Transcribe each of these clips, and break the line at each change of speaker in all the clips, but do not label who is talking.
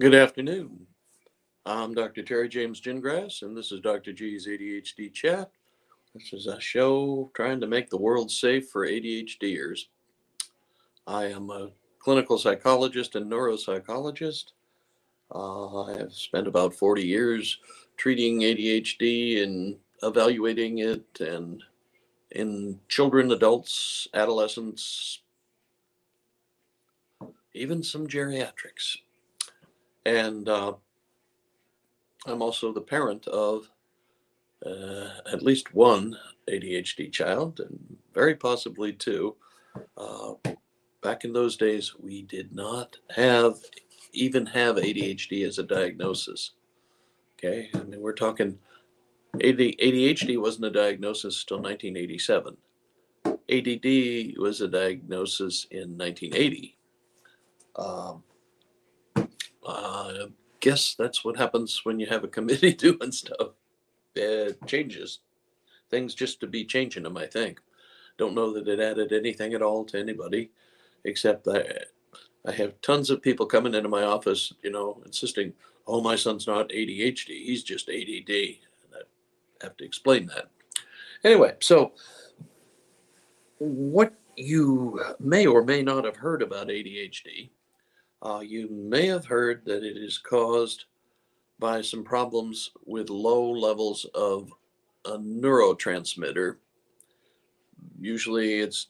Good afternoon. I'm Dr. Terry James Gingrass, and this is Dr. G's ADHD Chat. This is a show trying to make the world safe for ADHDers. I am a clinical psychologist and neuropsychologist. Uh, I have spent about 40 years treating ADHD and evaluating it and in children, adults, adolescents, even some geriatrics. And uh, I'm also the parent of uh, at least one ADHD child, and very possibly two. Uh, back in those days, we did not have even have ADHD as a diagnosis. Okay, I mean we're talking ADHD wasn't a diagnosis until 1987. ADD was a diagnosis in 1980. Um, I guess that's what happens when you have a committee doing stuff. It changes things just to be changing them, I think. Don't know that it added anything at all to anybody, except that I have tons of people coming into my office, you know, insisting, oh, my son's not ADHD, he's just ADD. And I have to explain that. Anyway, so what you may or may not have heard about ADHD uh, you may have heard that it is caused by some problems with low levels of a neurotransmitter. Usually it's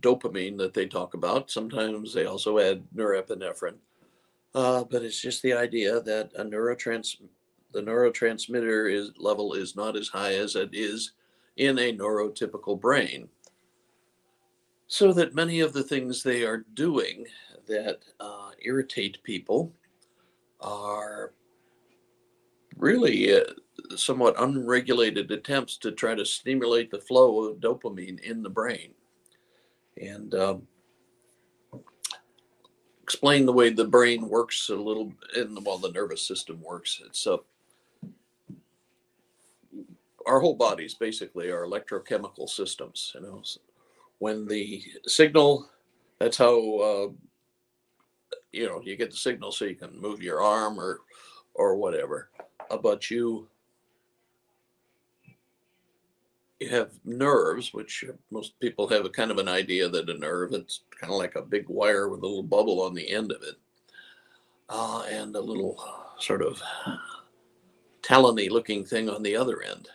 dopamine that they talk about. Sometimes they also add norepinephrine. Uh, but it's just the idea that a neurotrans the neurotransmitter is level is not as high as it is in a neurotypical brain. So that many of the things they are doing that uh, irritate people are really uh, somewhat unregulated attempts to try to stimulate the flow of dopamine in the brain. And um, explain the way the brain works a little and well the nervous system works. It's uh, our whole bodies basically are electrochemical systems you know when the signal that's how uh, you know you get the signal so you can move your arm or or whatever. Uh, but you? You have nerves which most people have a kind of an idea that a nerve it's kind of like a big wire with a little bubble on the end of it. Uh, and a little sort of talony looking thing on the other end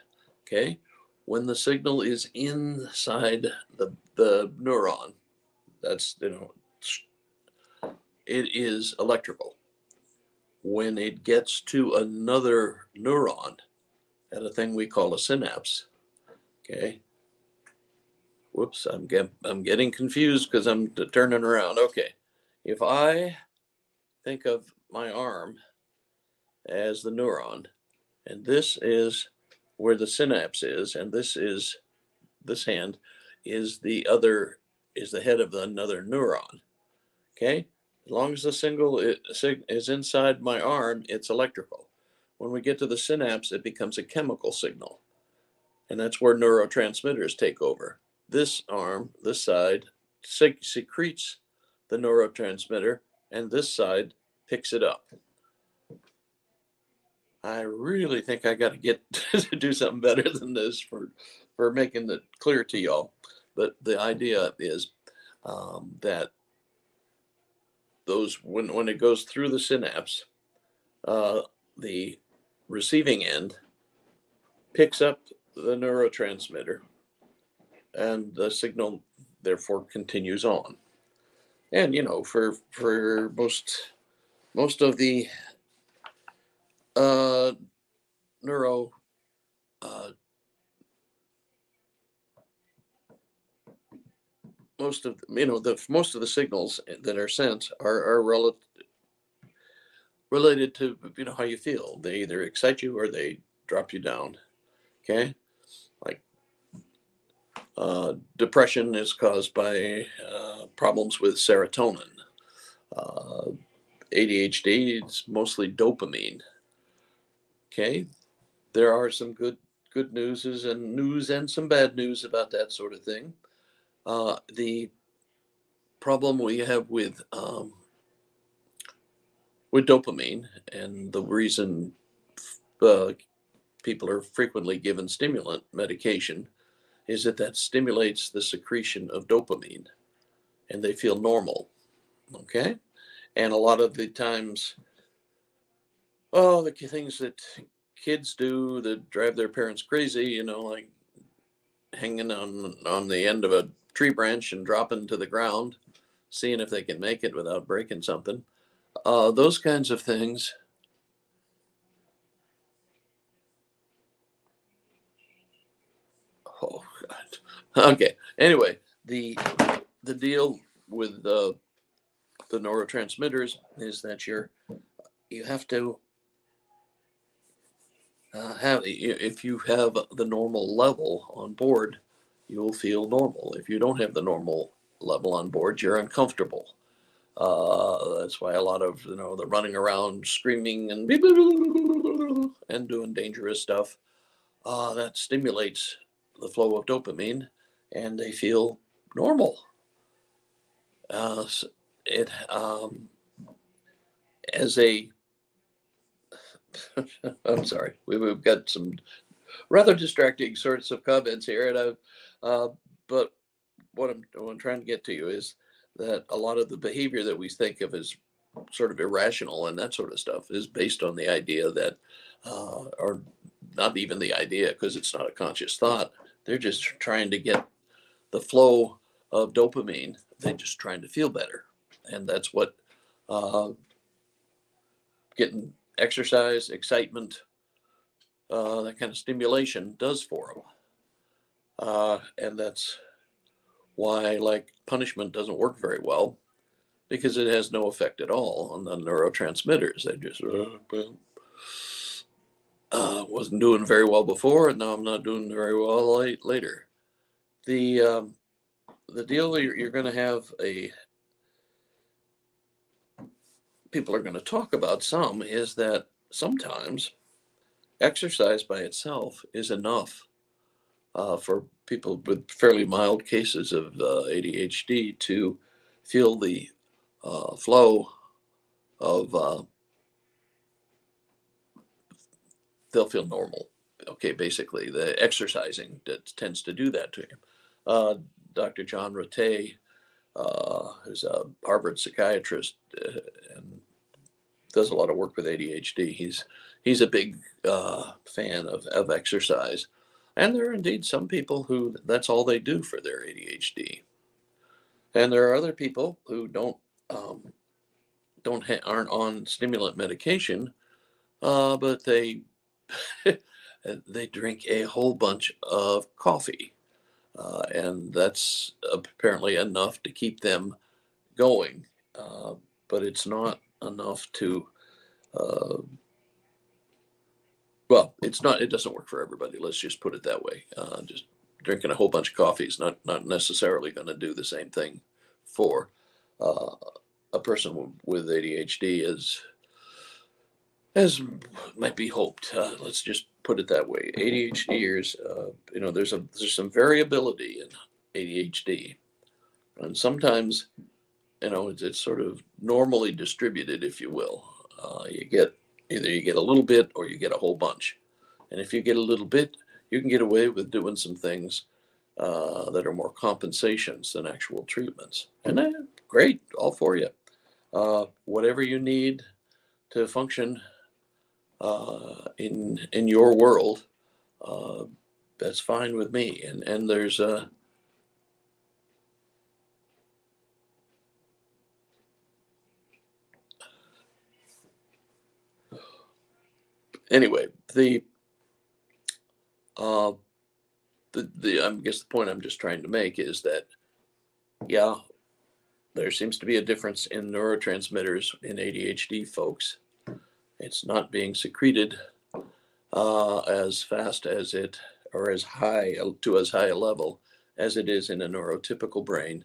okay? When the signal is inside the the neuron that's you know it is electrical. When it gets to another neuron at a thing we call a synapse, okay. Whoops, I'm get, I'm getting confused because I'm turning around. Okay, if I think of my arm as the neuron, and this is where the synapse is, and this is this hand is the other is the head of another neuron. Okay, as long as the signal is inside my arm, it's electrical. When we get to the synapse, it becomes a chemical signal. And that's where neurotransmitters take over. This arm, this side, secretes the neurotransmitter, and this side picks it up. I really think I got to get to do something better than this for for making it clear to y'all. But the idea is um, that those when when it goes through the synapse, uh, the receiving end picks up the neurotransmitter, and the signal therefore continues on. And you know, for for most most of the uh, neuro uh, most of you know the most of the signals that are sent are are relative related to you know how you feel. They either excite you or they drop you down. Okay, like uh, depression is caused by uh, problems with serotonin. Uh, ADHD is mostly dopamine. Okay, there are some good good newses and news and some bad news about that sort of thing. Uh, the problem we have with um, with dopamine, and the reason uh, people are frequently given stimulant medication is that that stimulates the secretion of dopamine, and they feel normal. Okay, and a lot of the times, oh, the things that kids do that drive their parents crazy, you know, like hanging on on the end of a tree branch and dropping to the ground, seeing if they can make it without breaking something. Uh, those kinds of things. Oh God. Okay. Anyway, the the deal with the the neurotransmitters is that you're you have to uh, have if you have the normal level on board, you'll feel normal. If you don't have the normal level on board, you're uncomfortable. Uh, that's why a lot of you know the running around screaming and and doing dangerous stuff uh, that stimulates the flow of dopamine, and they feel normal. Uh, it um, as a I'm sorry. We, have got some rather distracting sorts of comments here, and I, uh, but what I'm, what I'm trying to get to you is that a lot of the behavior that we think of as sort of irrational and that sort of stuff is based on the idea that, uh, or not even the idea because it's not a conscious thought. They're just trying to get the flow of dopamine. They're just trying to feel better, and that's what uh, getting exercise, excitement, uh, that kind of stimulation does for them. Uh, and that's why, like, punishment doesn't work very well because it has no effect at all on the neurotransmitters. They just uh, uh, wasn't doing very well before, and now I'm not doing very well late, later. The um, the deal you're, you're going to have a people are going to talk about some is that sometimes exercise by itself is enough uh, for people with fairly mild cases of uh, ADHD to feel the uh, flow of, uh, they'll feel normal. Okay, basically, the exercising that tends to do that to him. Uh, Dr. John Ratey uh, is a Harvard psychiatrist and does a lot of work with ADHD. He's he's a big uh, fan of, of exercise, and there are indeed some people who that's all they do for their ADHD, and there are other people who don't um, don't ha- aren't on stimulant medication, uh, but they they drink a whole bunch of coffee uh, and that's apparently enough to keep them going. Uh, but it's not enough to, uh, well, it's not. It doesn't work for everybody. Let's just put it that way. Uh, just drinking a whole bunch of coffee is not not necessarily going to do the same thing for uh, a person with ADHD as as might be hoped. Uh, let's just put it that way. ADHDers, uh, you know, there's a there's some variability in ADHD, and sometimes, you know, it's, it's sort of normally distributed, if you will. Uh, you get either you get a little bit or you get a whole bunch, and if you get a little bit, you can get away with doing some things uh, that are more compensations than actual treatments, and then great, all for you. Uh, whatever you need to function uh, in in your world, uh, that's fine with me. And and there's a anyway the uh the the I guess the point I'm just trying to make is that yeah there seems to be a difference in neurotransmitters in ADHD folks. It's not being secreted uh, as fast as it or as high to as high a level as it is in a neurotypical brain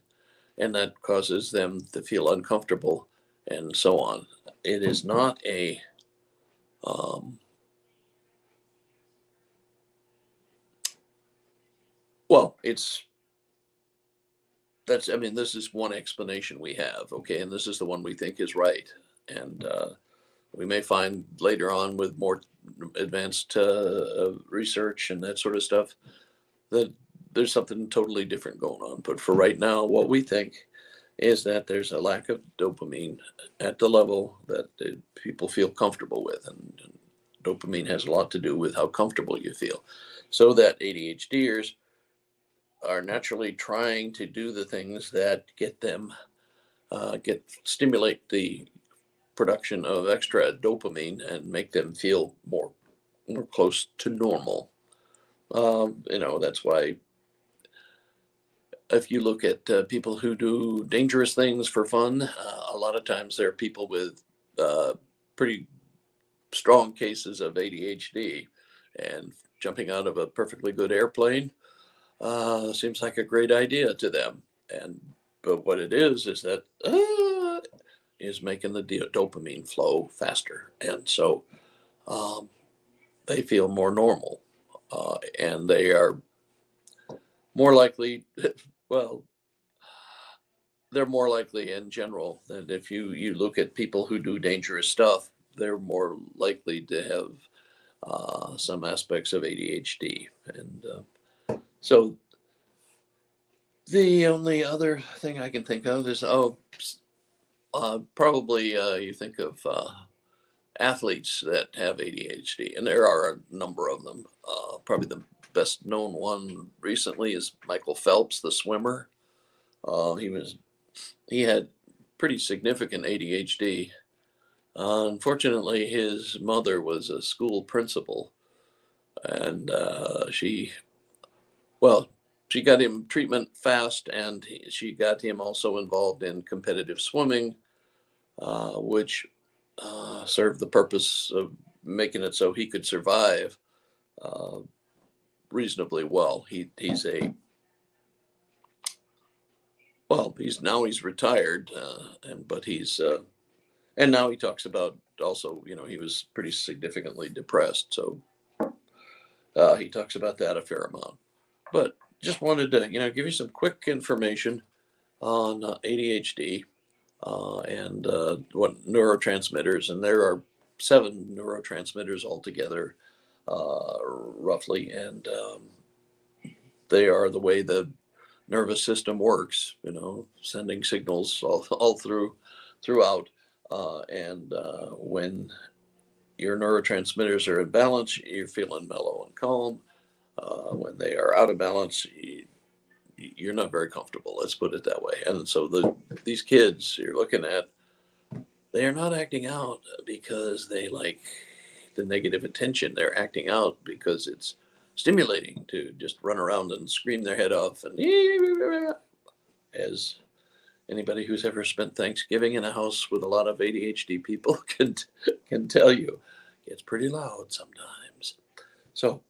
and that causes them to feel uncomfortable and so on. It is not a um, well it's that's i mean this is one explanation we have okay and this is the one we think is right and uh, we may find later on with more advanced uh, research and that sort of stuff that there's something totally different going on. But for right now, what we think is that there's a lack of dopamine at the level that people feel comfortable with. And, and dopamine has a lot to do with how comfortable you feel. So that ADHDers are naturally trying to do the things that get them uh, get stimulate the production of extra dopamine and make them feel more more close to normal. Um, you know that's why if you look at uh, people who do dangerous things for fun, uh, a lot of times they're people with uh, pretty strong cases of ADHD, and jumping out of a perfectly good airplane uh, seems like a great idea to them. And but what it is is that uh, is making the dopamine flow faster, and so um, they feel more normal, uh, and they are more likely. Well, they're more likely in general that if you you look at people who do dangerous stuff, they're more likely to have uh, some aspects of ADHD, and uh, so the only other thing I can think of is oh, uh, probably uh, you think of uh, athletes that have ADHD, and there are a number of them. Uh, probably the best known one recently is Michael Phelps, the swimmer. Uh, he was he had pretty significant ADHD. Uh, unfortunately, his mother was a school principal, and she, well, she got him treatment fast, and he, she got him also involved in competitive swimming, uh, which uh, served the purpose of making it so he could survive uh, reasonably well. He he's a well, he's now he's retired, uh, and but he's uh, and now he talks about also, you know, he was pretty significantly depressed, so uh, he talks about that a fair amount. But just wanted to, you know, give you some quick information on uh, ADHD uh, and uh, what neurotransmitters, and there are seven neurotransmitters altogether, uh, roughly, and um, they are the way the nervous system works. You know, sending signals all, all through throughout, uh, and uh, when your neurotransmitters are in balance, you're feeling mellow and calm uh, when they are out of balance, you, are not very comfortable. Let's put it that way. And so the these kids you're looking at, they are not acting out because they like the negative attention. They're acting out because it's stimulating to just run around and scream their head off and as anybody who's ever spent Thanksgiving in a house with a lot of ADHD people can can tell you, it's pretty loud sometimes. So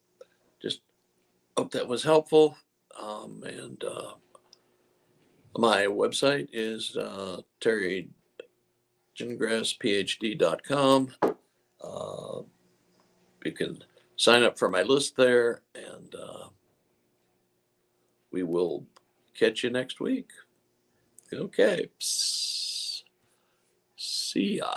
hope that was helpful. Um, and uh, my website is uh, terrygingrassphd.com. Uh, you can sign up for my list there, and uh, we will catch you next week. Okay. See ya.